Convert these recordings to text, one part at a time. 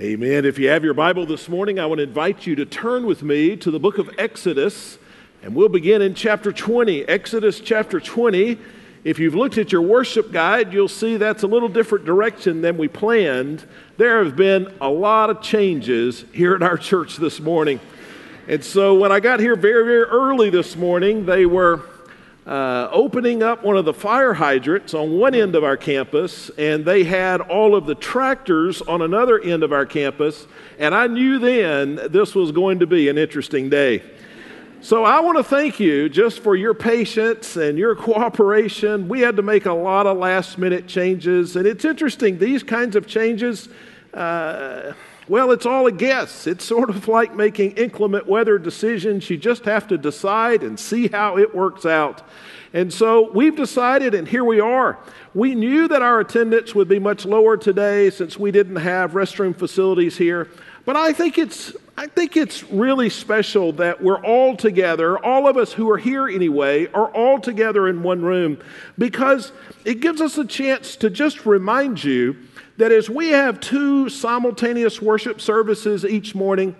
Amen. If you have your Bible this morning, I want to invite you to turn with me to the book of Exodus, and we'll begin in chapter 20. Exodus chapter 20. If you've looked at your worship guide, you'll see that's a little different direction than we planned. There have been a lot of changes here at our church this morning. And so when I got here very, very early this morning, they were uh, opening up one of the fire hydrants on one end of our campus, and they had all of the tractors on another end of our campus. And I knew then this was going to be an interesting day. So I want to thank you just for your patience and your cooperation. We had to make a lot of last minute changes, and it's interesting, these kinds of changes. Uh, well, it's all a guess. It's sort of like making inclement weather decisions. You just have to decide and see how it works out. And so we've decided, and here we are. We knew that our attendance would be much lower today since we didn't have restroom facilities here. But I think it's I think it's really special that we're all together, all of us who are here anyway, are all together in one room because it gives us a chance to just remind you that as we have two simultaneous worship services each morning,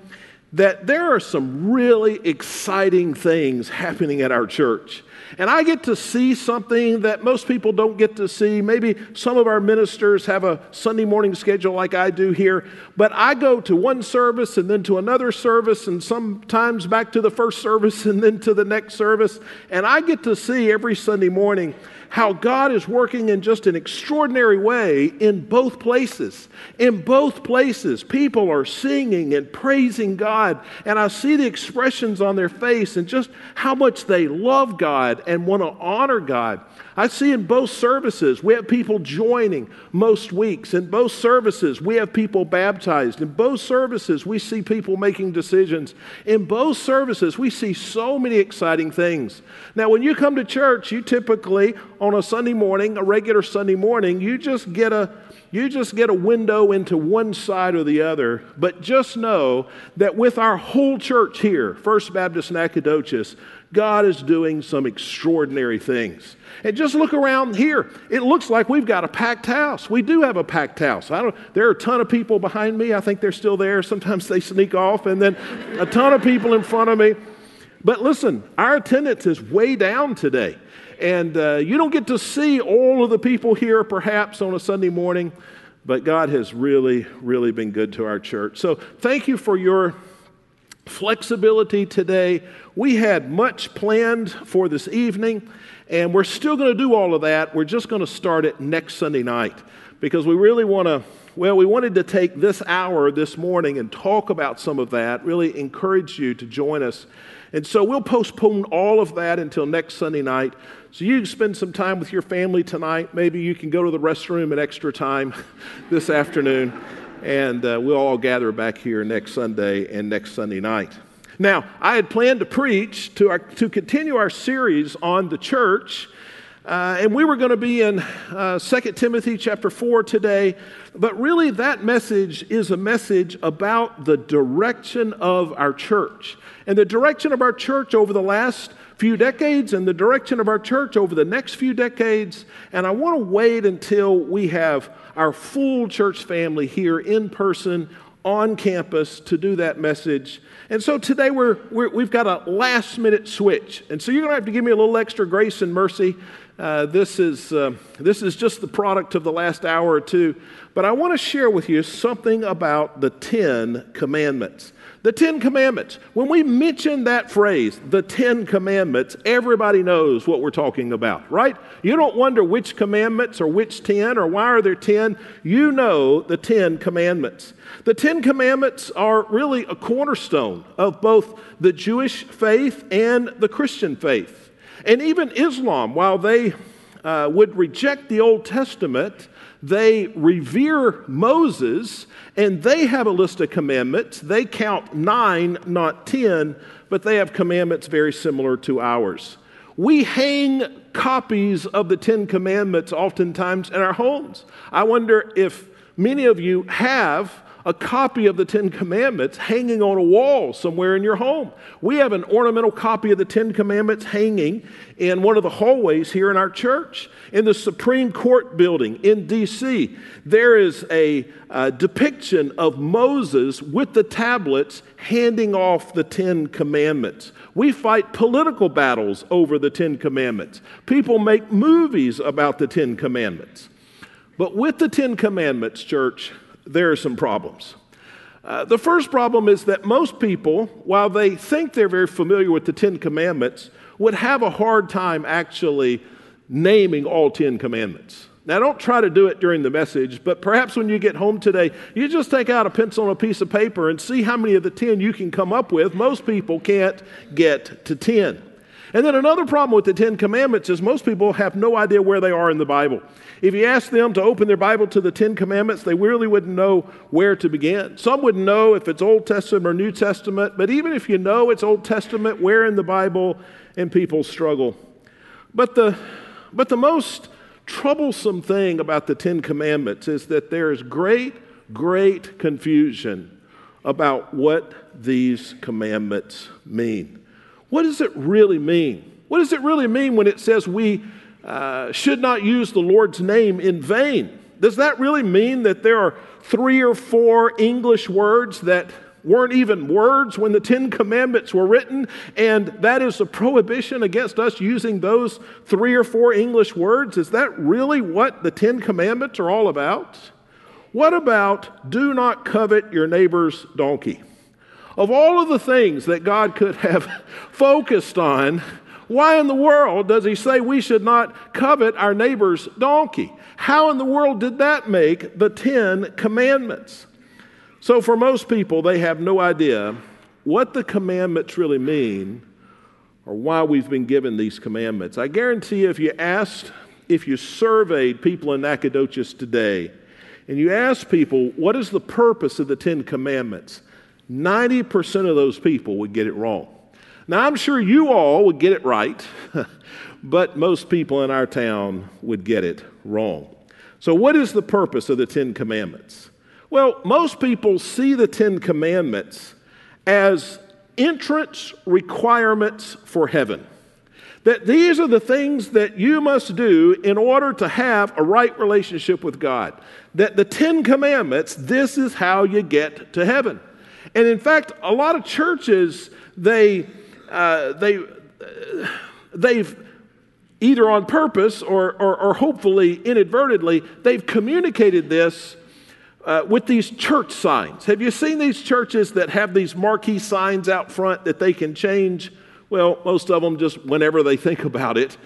that there are some really exciting things happening at our church. And I get to see something that most people don't get to see. Maybe some of our ministers have a Sunday morning schedule like I do here, but I go to one service and then to another service, and sometimes back to the first service and then to the next service. And I get to see every Sunday morning how God is working in just an extraordinary way in both places. In both places, people are singing and praising God, and I see the expressions on their face and just how much they love God and want to honor God. I see in both services, we have people joining most weeks. In both services, we have people baptized. In both services, we see people making decisions. In both services, we see so many exciting things. Now, when you come to church, you typically, on a Sunday morning, a regular Sunday morning, you just get a you just get a window into one side or the other, but just know that with our whole church here, First Baptist Nacogdoches, God is doing some extraordinary things. And just look around here. It looks like we've got a packed house. We do have a packed house. I don't, there are a ton of people behind me. I think they're still there. Sometimes they sneak off, and then a ton of people in front of me. But listen, our attendance is way down today. And uh, you don't get to see all of the people here perhaps on a Sunday morning, but God has really, really been good to our church. So thank you for your flexibility today. We had much planned for this evening, and we're still going to do all of that. We're just going to start it next Sunday night because we really want to. Well, we wanted to take this hour this morning and talk about some of that, really encourage you to join us. And so we'll postpone all of that until next Sunday night. So you can spend some time with your family tonight. Maybe you can go to the restroom an extra time this afternoon and uh, we'll all gather back here next Sunday and next Sunday night. Now, I had planned to preach to, our, to continue our series on the church, uh, and we were going to be in uh, 2 Timothy chapter 4 today, but really that message is a message about the direction of our church. And the direction of our church over the last few decades and the direction of our church over the next few decades. And I want to wait until we have our full church family here in person on campus to do that message. And so today we're, we have got a last minute switch. And so you're going to have to give me a little extra grace and mercy. Uh, this, is, uh, this is just the product of the last hour or two. But I want to share with you something about the Ten Commandments. The Ten Commandments. When we mention that phrase, the Ten Commandments, everybody knows what we're talking about, right? You don't wonder which commandments or which ten or why are there ten. You know the Ten Commandments. The Ten Commandments are really a cornerstone of both the Jewish faith and the Christian faith. And even Islam, while they uh, would reject the Old Testament, they revere Moses and they have a list of commandments. They count nine, not ten, but they have commandments very similar to ours. We hang copies of the Ten Commandments oftentimes in our homes. I wonder if many of you have a copy of the Ten Commandments hanging on a wall somewhere in your home. We have an ornamental copy of the Ten Commandments hanging in one of the hallways here in our church. In the Supreme Court building in D.C., there is a, a depiction of Moses with the tablets handing off the Ten Commandments. We fight political battles over the Ten Commandments. People make movies about the Ten Commandments. But with the Ten Commandments, church, there are some problems. Uh, the first problem is that most people, while they think they're very familiar with the Ten Commandments, would have a hard time actually naming all Ten Commandments. Now, don't try to do it during the message, but perhaps when you get home today, you just take out a pencil and a piece of paper and see how many of the 10 you can come up with. Most people can't get to 10. And then another problem with the Ten Commandments is most people have no idea where they are in the Bible. If you ask them to open their Bible to the Ten Commandments, they really wouldn't know where to begin. Some wouldn't know if it's Old Testament or New Testament, but even if you know it's Old Testament, where in the Bible, and people struggle. But the, but the most troublesome thing about the Ten Commandments is that there is great, great confusion about what these commandments mean. What does it really mean? What does it really mean when it says we uh, should not use the Lord's name in vain? Does that really mean that there are three or four English words that weren't even words when the Ten Commandments were written, and that is a prohibition against us using those three or four English words? Is that really what the Ten Commandments are all about? What about do not covet your neighbor's donkey? Of all of the things that God could have focused on, why in the world does he say we should not covet our neighbor's donkey? How in the world did that make the Ten Commandments? So, for most people, they have no idea what the commandments really mean or why we've been given these commandments. I guarantee you, if you asked, if you surveyed people in Nacogdoches today, and you asked people, what is the purpose of the Ten Commandments? 90% of those people would get it wrong. Now, I'm sure you all would get it right, but most people in our town would get it wrong. So, what is the purpose of the Ten Commandments? Well, most people see the Ten Commandments as entrance requirements for heaven. That these are the things that you must do in order to have a right relationship with God. That the Ten Commandments, this is how you get to heaven. And in fact, a lot of churches, they, uh, they, uh, they've either on purpose or, or, or, hopefully inadvertently, they've communicated this uh, with these church signs. Have you seen these churches that have these marquee signs out front that they can change? Well, most of them just whenever they think about it.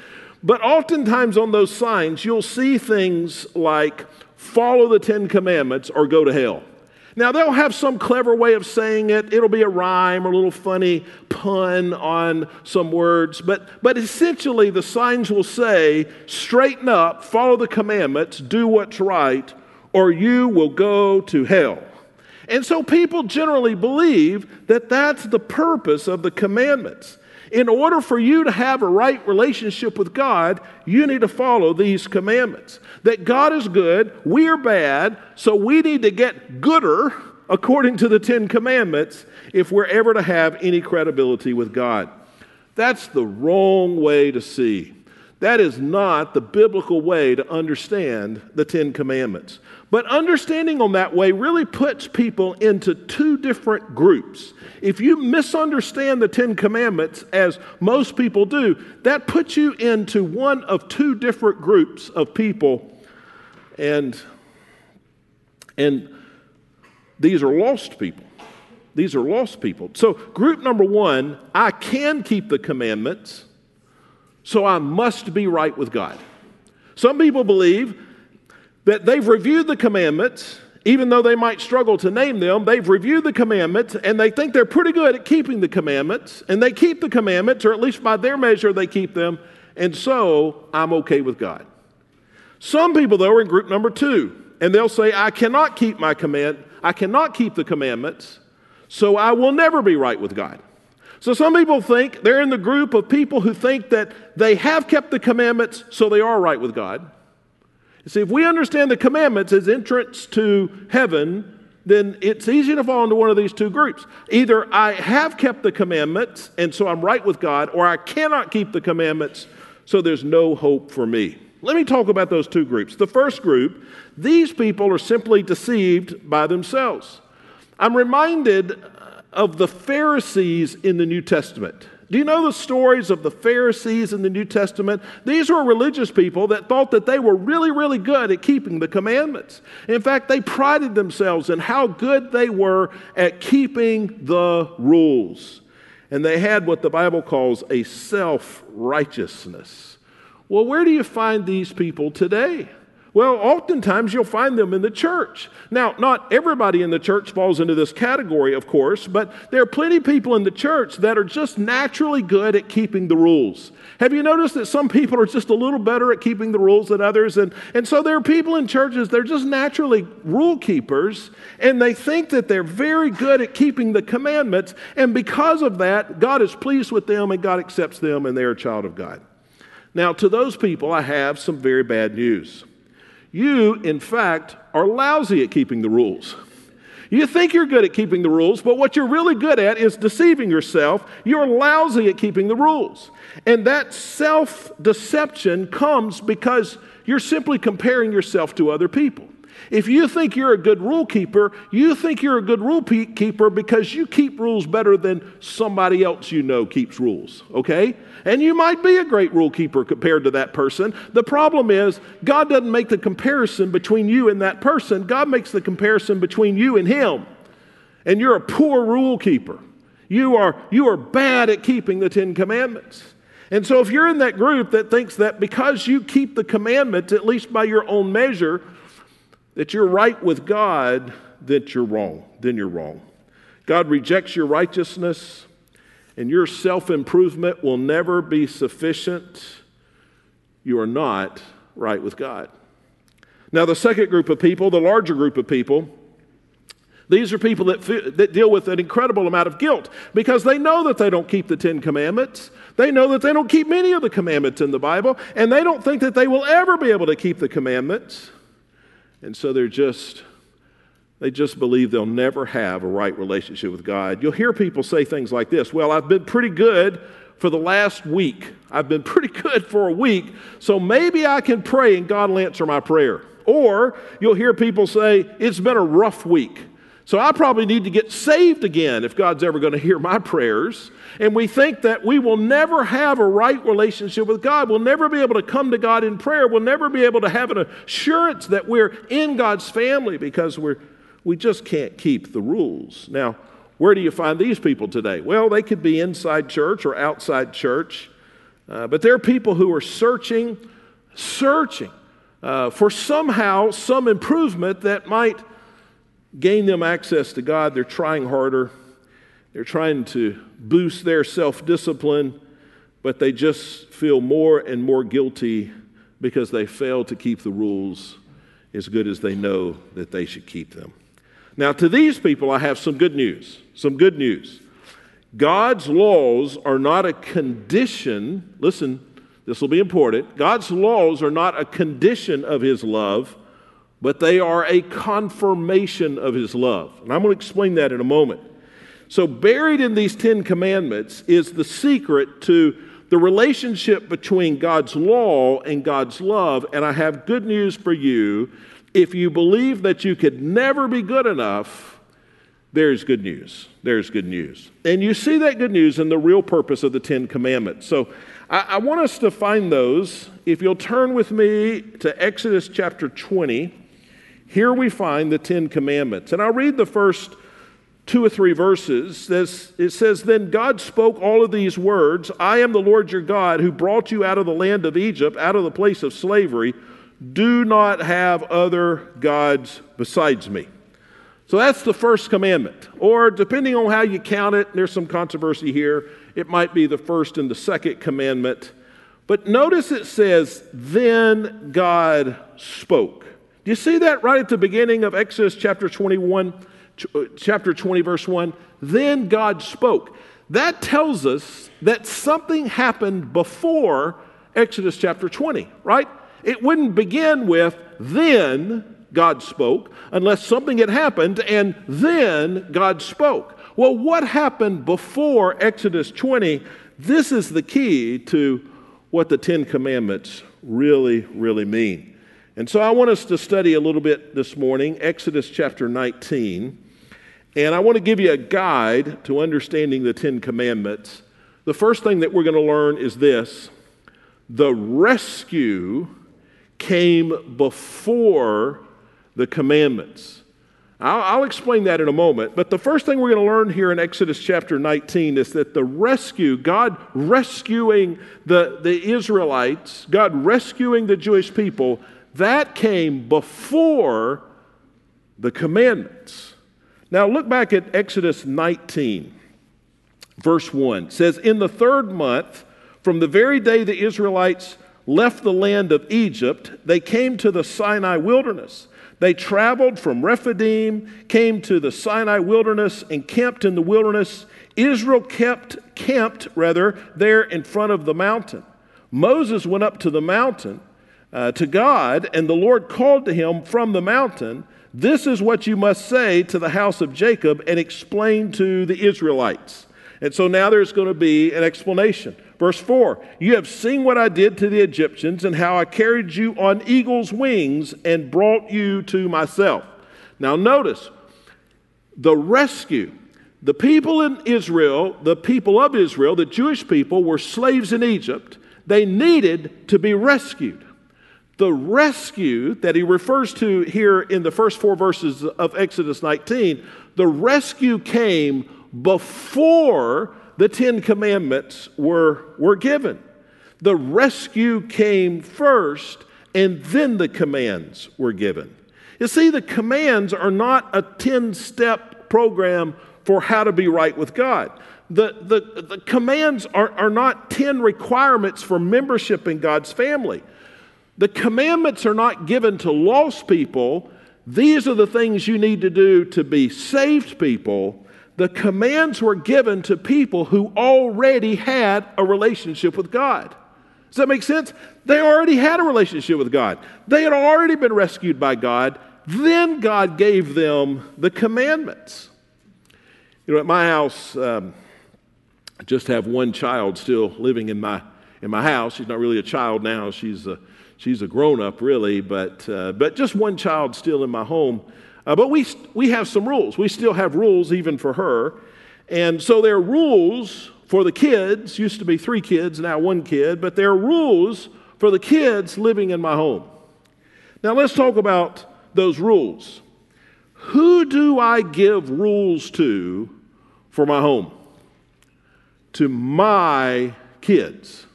But oftentimes on those signs, you'll see things like follow the Ten Commandments or go to hell. Now, they'll have some clever way of saying it. It'll be a rhyme or a little funny pun on some words. But, but essentially, the signs will say straighten up, follow the commandments, do what's right, or you will go to hell. And so people generally believe that that's the purpose of the commandments. In order for you to have a right relationship with God, you need to follow these commandments. That God is good, we are bad, so we need to get gooder according to the Ten Commandments if we're ever to have any credibility with God. That's the wrong way to see. That is not the biblical way to understand the Ten Commandments. But understanding them that way really puts people into two different groups. If you misunderstand the Ten Commandments, as most people do, that puts you into one of two different groups of people. And, and these are lost people. These are lost people. So, group number one, I can keep the commandments, so I must be right with God. Some people believe that they've reviewed the commandments, even though they might struggle to name them, they've reviewed the commandments and they think they're pretty good at keeping the commandments, and they keep the commandments, or at least by their measure, they keep them, and so I'm okay with God. Some people, though, are in group number two, and they'll say, I cannot keep my command, I cannot keep the commandments, so I will never be right with God. So some people think they're in the group of people who think that they have kept the commandments, so they are right with God. See, if we understand the commandments as entrance to heaven, then it's easy to fall into one of these two groups. Either I have kept the commandments, and so I'm right with God, or I cannot keep the commandments, so there's no hope for me. Let me talk about those two groups. The first group, these people are simply deceived by themselves. I'm reminded of the Pharisees in the New Testament. Do you know the stories of the Pharisees in the New Testament? These were religious people that thought that they were really, really good at keeping the commandments. In fact, they prided themselves in how good they were at keeping the rules. And they had what the Bible calls a self righteousness. Well, where do you find these people today? Well, oftentimes you'll find them in the church. Now, not everybody in the church falls into this category, of course, but there are plenty of people in the church that are just naturally good at keeping the rules. Have you noticed that some people are just a little better at keeping the rules than others? And, and so there are people in churches, they're just naturally rule keepers, and they think that they're very good at keeping the commandments, and because of that, God is pleased with them and God accepts them, and they're a child of God. Now, to those people, I have some very bad news. You, in fact, are lousy at keeping the rules. You think you're good at keeping the rules, but what you're really good at is deceiving yourself. You're lousy at keeping the rules. And that self deception comes because you're simply comparing yourself to other people. If you think you're a good rule keeper, you think you're a good rule keeper because you keep rules better than somebody else you know keeps rules, okay? And you might be a great rule keeper compared to that person. The problem is, God doesn't make the comparison between you and that person, God makes the comparison between you and Him. And you're a poor rule keeper. You are, you are bad at keeping the Ten Commandments. And so, if you're in that group that thinks that because you keep the commandments, at least by your own measure, that you're right with God, that you're wrong. Then you're wrong. God rejects your righteousness, and your self improvement will never be sufficient. You are not right with God. Now, the second group of people, the larger group of people, these are people that, that deal with an incredible amount of guilt because they know that they don't keep the Ten Commandments. They know that they don't keep many of the commandments in the Bible, and they don't think that they will ever be able to keep the commandments. And so they're just, they just believe they'll never have a right relationship with God. You'll hear people say things like this Well, I've been pretty good for the last week. I've been pretty good for a week, so maybe I can pray and God will answer my prayer. Or you'll hear people say, It's been a rough week. So I probably need to get saved again if God's ever going to hear my prayers. And we think that we will never have a right relationship with God. We'll never be able to come to God in prayer. We'll never be able to have an assurance that we're in God's family because we're, we just can't keep the rules. Now, where do you find these people today? Well, they could be inside church or outside church, uh, but there are people who are searching, searching uh, for somehow some improvement that might gain them access to God, they're trying harder. They're trying to boost their self discipline, but they just feel more and more guilty because they fail to keep the rules as good as they know that they should keep them. Now, to these people, I have some good news. Some good news. God's laws are not a condition, listen, this will be important. God's laws are not a condition of His love, but they are a confirmation of his love. And I'm going to explain that in a moment. So, buried in these Ten Commandments is the secret to the relationship between God's law and God's love. And I have good news for you. If you believe that you could never be good enough, there's good news. There's good news. And you see that good news in the real purpose of the Ten Commandments. So, I, I want us to find those. If you'll turn with me to Exodus chapter 20. Here we find the Ten Commandments. And I'll read the first two or three verses. It says, Then God spoke all of these words I am the Lord your God who brought you out of the land of Egypt, out of the place of slavery. Do not have other gods besides me. So that's the first commandment. Or depending on how you count it, there's some controversy here. It might be the first and the second commandment. But notice it says, Then God spoke. Do you see that right at the beginning of Exodus chapter 21, uh, chapter 20, verse 1? Then God spoke. That tells us that something happened before Exodus chapter 20, right? It wouldn't begin with, then God spoke, unless something had happened and then God spoke. Well, what happened before Exodus 20? This is the key to what the Ten Commandments really, really mean. And so I want us to study a little bit this morning, Exodus chapter 19. And I want to give you a guide to understanding the Ten Commandments. The first thing that we're going to learn is this the rescue came before the commandments. I'll, I'll, explain that in a moment. But the first thing we're going to learn here in Exodus chapter 19 is that the rescue, God rescuing the, the Israelites, God rescuing the Jewish people, that came before the commandments. Now look back at Exodus 19, verse 1. It says, In the third month, from the very day the Israelites left the land of Egypt, they came to the Sinai wilderness. They traveled from Rephidim, came to the Sinai wilderness, and camped in the wilderness. Israel kept camped rather there in front of the mountain. Moses went up to the mountain uh, to God, and the Lord called to him from the mountain. This is what you must say to the house of Jacob and explain to the Israelites. And so now there's going to be an explanation. Verse 4 You have seen what I did to the Egyptians and how I carried you on eagle's wings and brought you to myself. Now, notice the rescue. The people in Israel, the people of Israel, the Jewish people, were slaves in Egypt. They needed to be rescued. The rescue that he refers to here in the first four verses of Exodus 19, the rescue came before the Ten Commandments were, were given. The rescue came first, and then the commands were given. You see, the commands are not a 10 step program for how to be right with God. The, the, the commands are, are not 10 requirements for membership in God's family. The commandments are not given to lost people. These are the things you need to do to be saved people the commands were given to people who already had a relationship with God. Does that make sense? They already had a relationship with God, they had already been rescued by God. Then God gave them the commandments. You know, at my house, um, I just have one child still living in my in my house. She's not really a child now; she's a she's a grown up, really. But uh, but just one child still in my home. Uh, but we, we have some rules. We still have rules even for her. And so there are rules for the kids, used to be three kids, now one kid, but there are rules for the kids living in my home. Now let's talk about those rules. Who do I give rules to for my home? To my kids.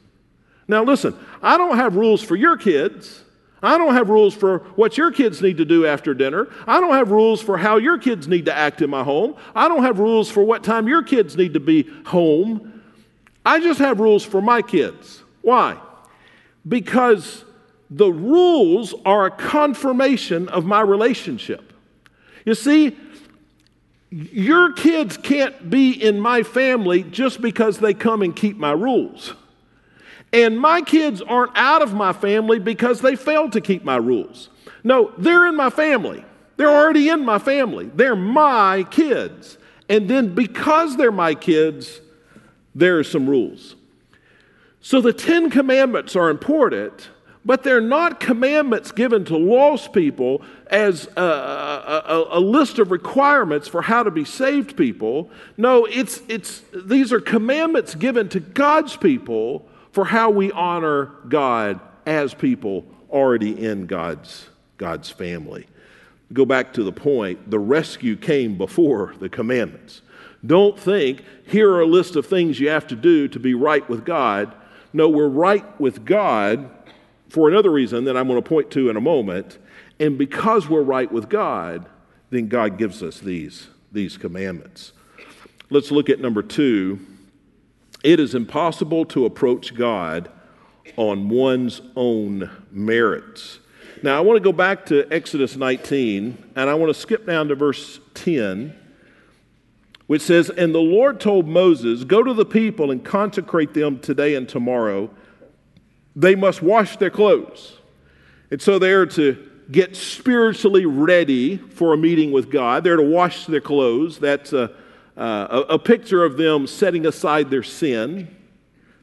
Now listen, I don't have rules for your kids. I don't have rules for what your kids need to do after dinner. I don't have rules for how your kids need to act in my home. I don't have rules for what time your kids need to be home. I just have rules for my kids. Why? Because the rules are a confirmation of my relationship. You see, your kids can't be in my family just because they come and keep my rules. And my kids aren't out of my family because they failed to keep my rules. No, they're in my family. They're already in my family. They're my kids. And then because they're my kids, there are some rules. So the Ten Commandments are important, but they're not commandments given to lost people as a, a, a, list of requirements for how to be saved people. No, it's, it's, these are commandments given to God's people for how we honor God as people already in God's, God's family. Go back to the point the rescue came before the commandments. Don't think, here are a list of things you have to do to be right with God. No, we're right with God for another reason that I'm going to point to in a moment. And because we're right with God, then God gives us these, these commandments. Let's look at number two it is impossible to approach God on one's own merits. Now, I want to go back to Exodus 19, and I want to skip down to verse 10, which says, And the Lord told Moses, Go to the people and consecrate them today and tomorrow. They must wash their clothes. And so they are to get spiritually ready for a meeting with God. They're to wash their clothes. That's a, uh, a, a picture of them setting aside their sin.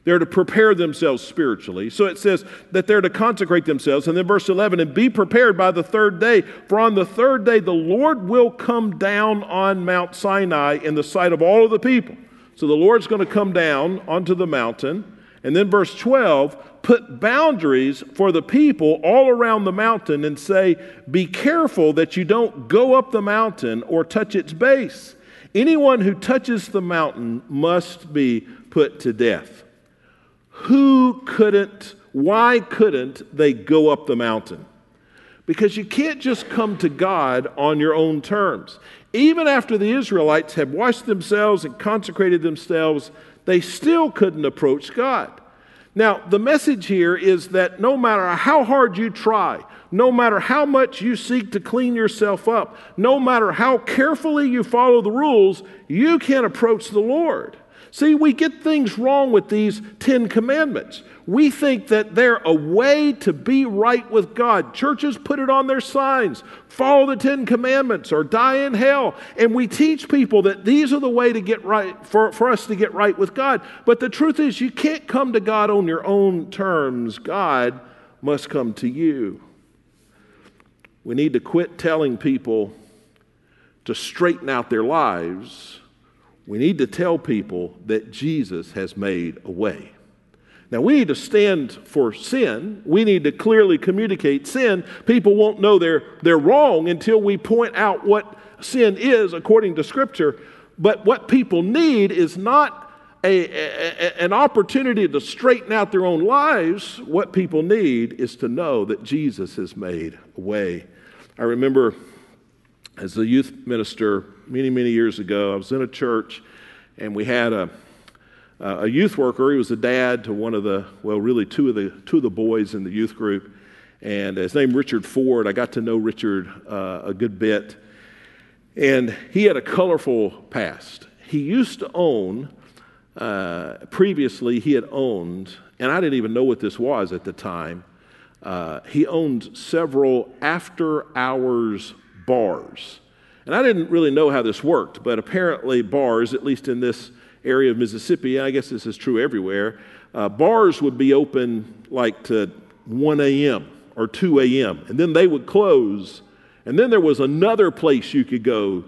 They're to prepare themselves spiritually. So it says that they're to consecrate themselves. And then verse 11, and be prepared by the third day, for on the third day the Lord will come down on Mount Sinai in the sight of all of the people. So the Lord's going to come down onto the mountain. And then verse 12, put boundaries for the people all around the mountain and say, Be careful that you don't go up the mountain or touch its base. Anyone who touches the mountain must be put to death. Who couldn't, why couldn't they go up the mountain? Because you can't just come to God on your own terms. Even after the Israelites had washed themselves and consecrated themselves, they still couldn't approach God. Now, the message here is that no matter how hard you try, no matter how much you seek to clean yourself up, no matter how carefully you follow the rules, you can't approach the Lord. See, we get things wrong with these Ten Commandments. We think that they're a way to be right with God. Churches put it on their signs follow the Ten Commandments or die in hell. And we teach people that these are the way to get right, for, for us to get right with God. But the truth is, you can't come to God on your own terms. God must come to you. We need to quit telling people to straighten out their lives we need to tell people that Jesus has made a way. Now, we need to stand for sin. We need to clearly communicate sin. People won't know they're, they're wrong until we point out what sin is according to Scripture. But what people need is not a, a, an opportunity to straighten out their own lives. What people need is to know that Jesus has made a way. I remember as a youth minister many, many years ago. I was in a church and we had a, a youth worker. He was a dad to one of the, well, really two of the, two of the boys in the youth group. And his name Richard Ford. I got to know Richard uh, a good bit. And he had a colorful past. He used to own, uh, previously, he had owned, and I didn't even know what this was at the time. Uh, he owned several after hours bars. And I didn't really know how this worked, but apparently, bars, at least in this area of Mississippi, I guess this is true everywhere, uh, bars would be open like to 1 a.m. or 2 a.m., and then they would close. And then there was another place you could go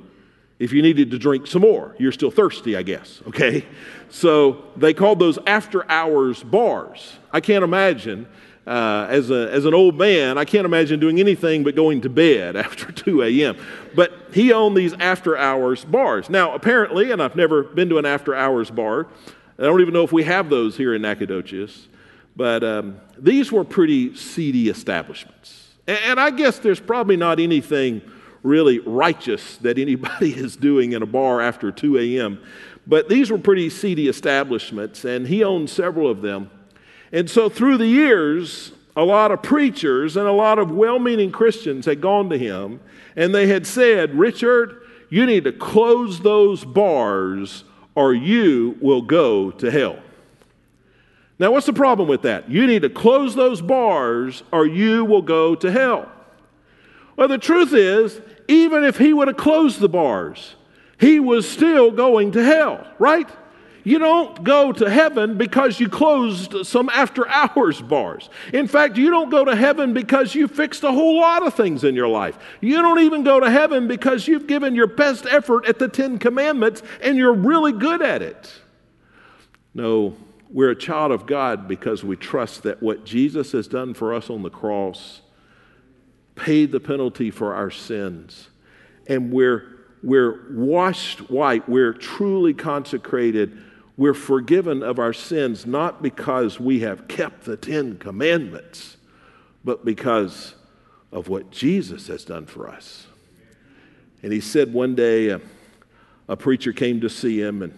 if you needed to drink some more. You're still thirsty, I guess, okay? So they called those after hours bars. I can't imagine uh, as, a, as an old man, I can't imagine doing anything but going to bed after 2 a.m. But he owned these after hours bars. Now, apparently, and I've never been to an after hours bar, I don't even know if we have those here in Nacogdoches, but um, these were pretty seedy establishments. And, and I guess there's probably not anything really righteous that anybody is doing in a bar after 2 a.m. But these were pretty seedy establishments, and he owned several of them. And so through the years, a lot of preachers and a lot of well meaning Christians had gone to him and they had said, Richard, you need to close those bars or you will go to hell. Now, what's the problem with that? You need to close those bars or you will go to hell. Well, the truth is, even if he would have closed the bars, he was still going to hell, right? You don't go to heaven because you closed some after hours bars. In fact, you don't go to heaven because you fixed a whole lot of things in your life. You don't even go to heaven because you've given your best effort at the Ten Commandments and you're really good at it. No, we're a child of God because we trust that what Jesus has done for us on the cross paid the penalty for our sins. And we're, we're washed white, we're truly consecrated we're forgiven of our sins not because we have kept the Ten Commandments, but because of what Jesus has done for us. And he said one day a, a preacher came to see him and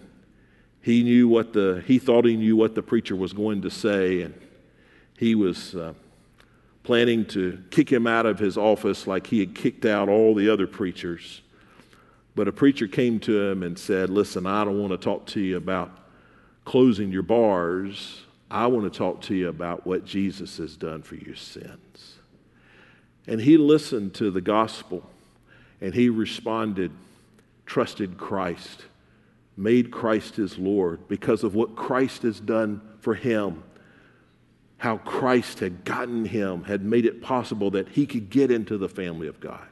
he knew what the he thought he knew what the preacher was going to say and he was uh, planning to kick him out of his office like he had kicked out all the other preachers but a preacher came to him and said listen i don't want to talk to you about closing your bars, I want to talk to you about what Jesus has done for your sins. And he listened to the gospel and he responded, trusted Christ, made Christ his Lord because of what Christ has done for him. How Christ had gotten him, had made it possible that he could get into the family of God.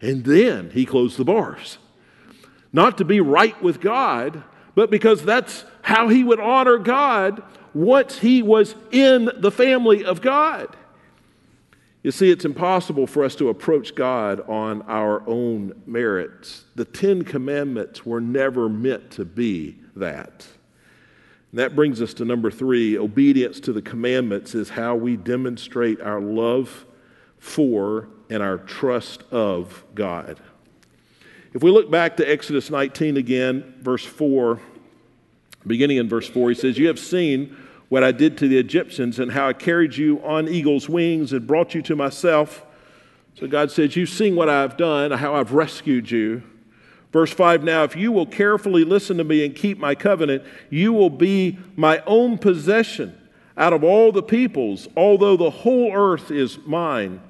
And then he closed the bars. Not to be right with God, but because that's how he would honor God once he was in the family of God. You see, it's impossible for us to approach God on our own merits. The Ten Commandments were never meant to be that. And that brings us to number three obedience to the commandments is how we demonstrate our love for and our trust of God. If we look back to Exodus 19 again, verse 4, beginning in verse 4, he says, You have seen what I did to the Egyptians and how I carried you on eagle's wings and brought you to myself. So God says, You've seen what I've done, how I've rescued you. Verse 5 Now, if you will carefully listen to me and keep my covenant, you will be my own possession out of all the peoples, although the whole earth is mine.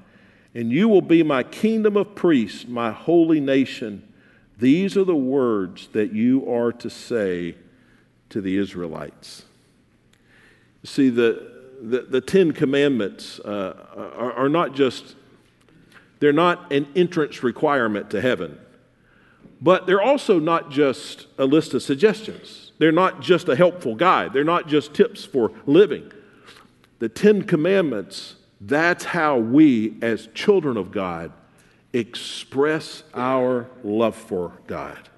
And you will be my kingdom of priests, my holy nation. These are the words that you are to say to the Israelites. See, the, the, the Ten Commandments uh, are, are not just, they're not an entrance requirement to heaven, but they're also not just a list of suggestions. They're not just a helpful guide. They're not just tips for living. The Ten Commandments, that's how we, as children of God, express our love for God.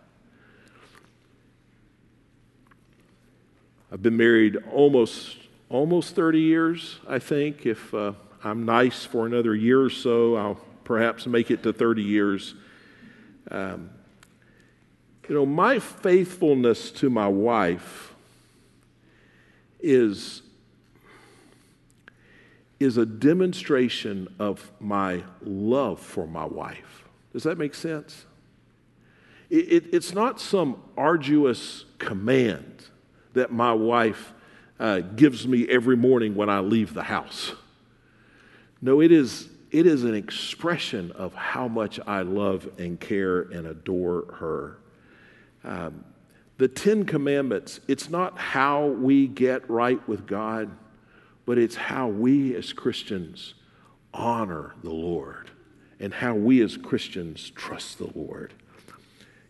I've been married almost almost 30 years, I think. If uh, I'm nice for another year or so, I'll perhaps make it to 30 years. Um, you know, my faithfulness to my wife is, is a demonstration of my love for my wife. Does that make sense? It, it, it's not some arduous command that my wife uh, gives me every morning when I leave the house. No, it is, it is an expression of how much I love and care and adore her. Um, the Ten Commandments, it's not how we get right with God, but it's how we as Christians honor the Lord and how we as Christians trust the Lord.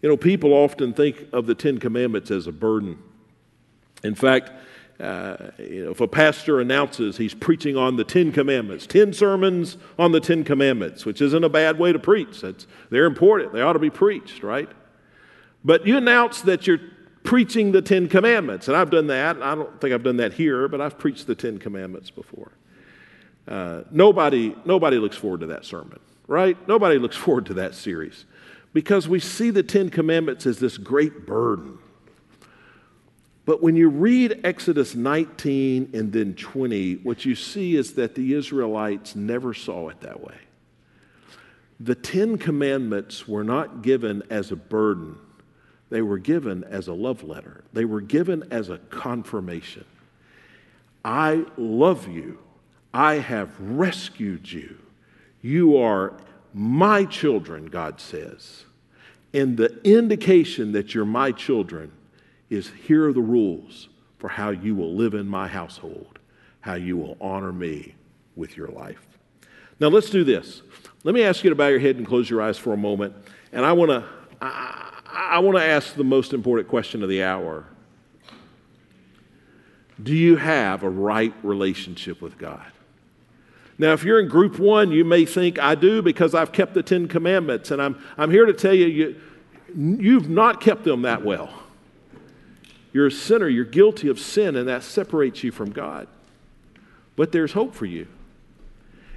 You know, people often think of the Ten Commandments as a burden. In fact, uh, you know, if a pastor announces he's preaching on the Ten Commandments, 10 sermons on the Ten Commandments, which isn't a bad way to preach. That's, they're important, they ought to be preached, right? But you announce that you're preaching the Ten Commandments, and I've done that. I don't think I've done that here, but I've preached the Ten Commandments before. Uh, nobody, nobody looks forward to that sermon, right? Nobody looks forward to that series because we see the Ten Commandments as this great burden but when you read Exodus 19 and then 20, what you see is that the Israelites never saw it that way. The Ten Commandments were not given as a burden, they were given as a love letter, they were given as a confirmation. I love you, I have rescued you. You are my children, God says. And the indication that you're my children is here are the rules for how you will live in my household, how you will honor me with your life. Now let's do this. Let me ask you to bow your head and close your eyes for a moment. And I want to I, want to ask the most important question of the hour. Do you have a right relationship with God? Now, if you're in group one, you may think, I do because I've kept the Ten Commandments. And I'm, I'm here to tell you, you, you've not kept them that well. You're a sinner, you're guilty of sin, and that separates you from God. But there's hope for you.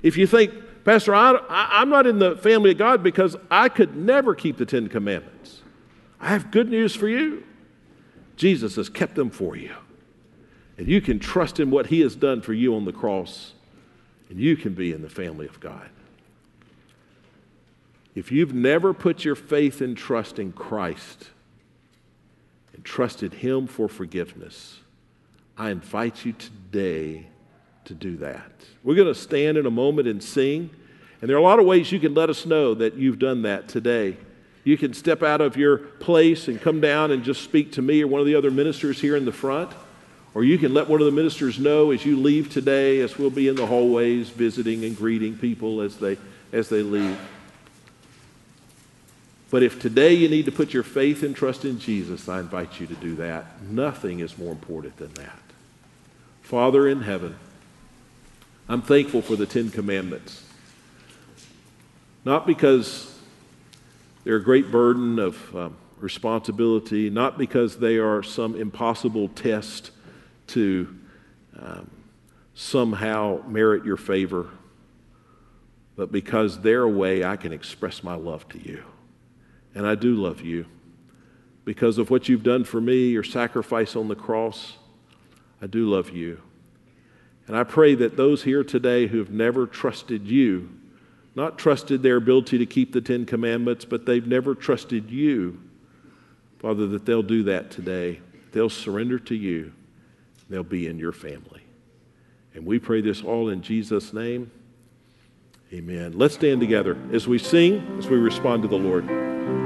If you think, Pastor, I, am not in the family of God because I could never keep the Ten Commandments, I have good news for you. Jesus has kept them for you. And you can trust in what He has done for you on the cross, and you can be in the family of God. If you've never put your faith and trust in Christ, and trusted Him for forgiveness, I invite you today to do that. We're going to stand in a moment and sing. And there are a lot of ways you can let us know that you've done that today. You can step out of your place and come down and just speak to me or one of the other ministers here in the front. Or you can let one of the ministers know as you leave today, as we'll be in the hallways visiting and greeting people as they, as they leave. But if today you need to put your faith and trust in Jesus, I invite you to do that. Nothing is more important than that. Father in heaven, I'm thankful for the Ten Commandments. Not because they're a great burden of um, responsibility, not because they are some impossible test to um, somehow merit your favor, but because they're a way I can express my love to you. And I do love you because of what you've done for me, your sacrifice on the cross. I do love you. And I pray that those here today who have never trusted you, not trusted their ability to keep the Ten Commandments, but they've never trusted you, Father, that they'll do that today. They'll surrender to you. They'll be in your family. And we pray this all in Jesus' name. Amen. Let's stand together as we sing, as we respond to the Lord.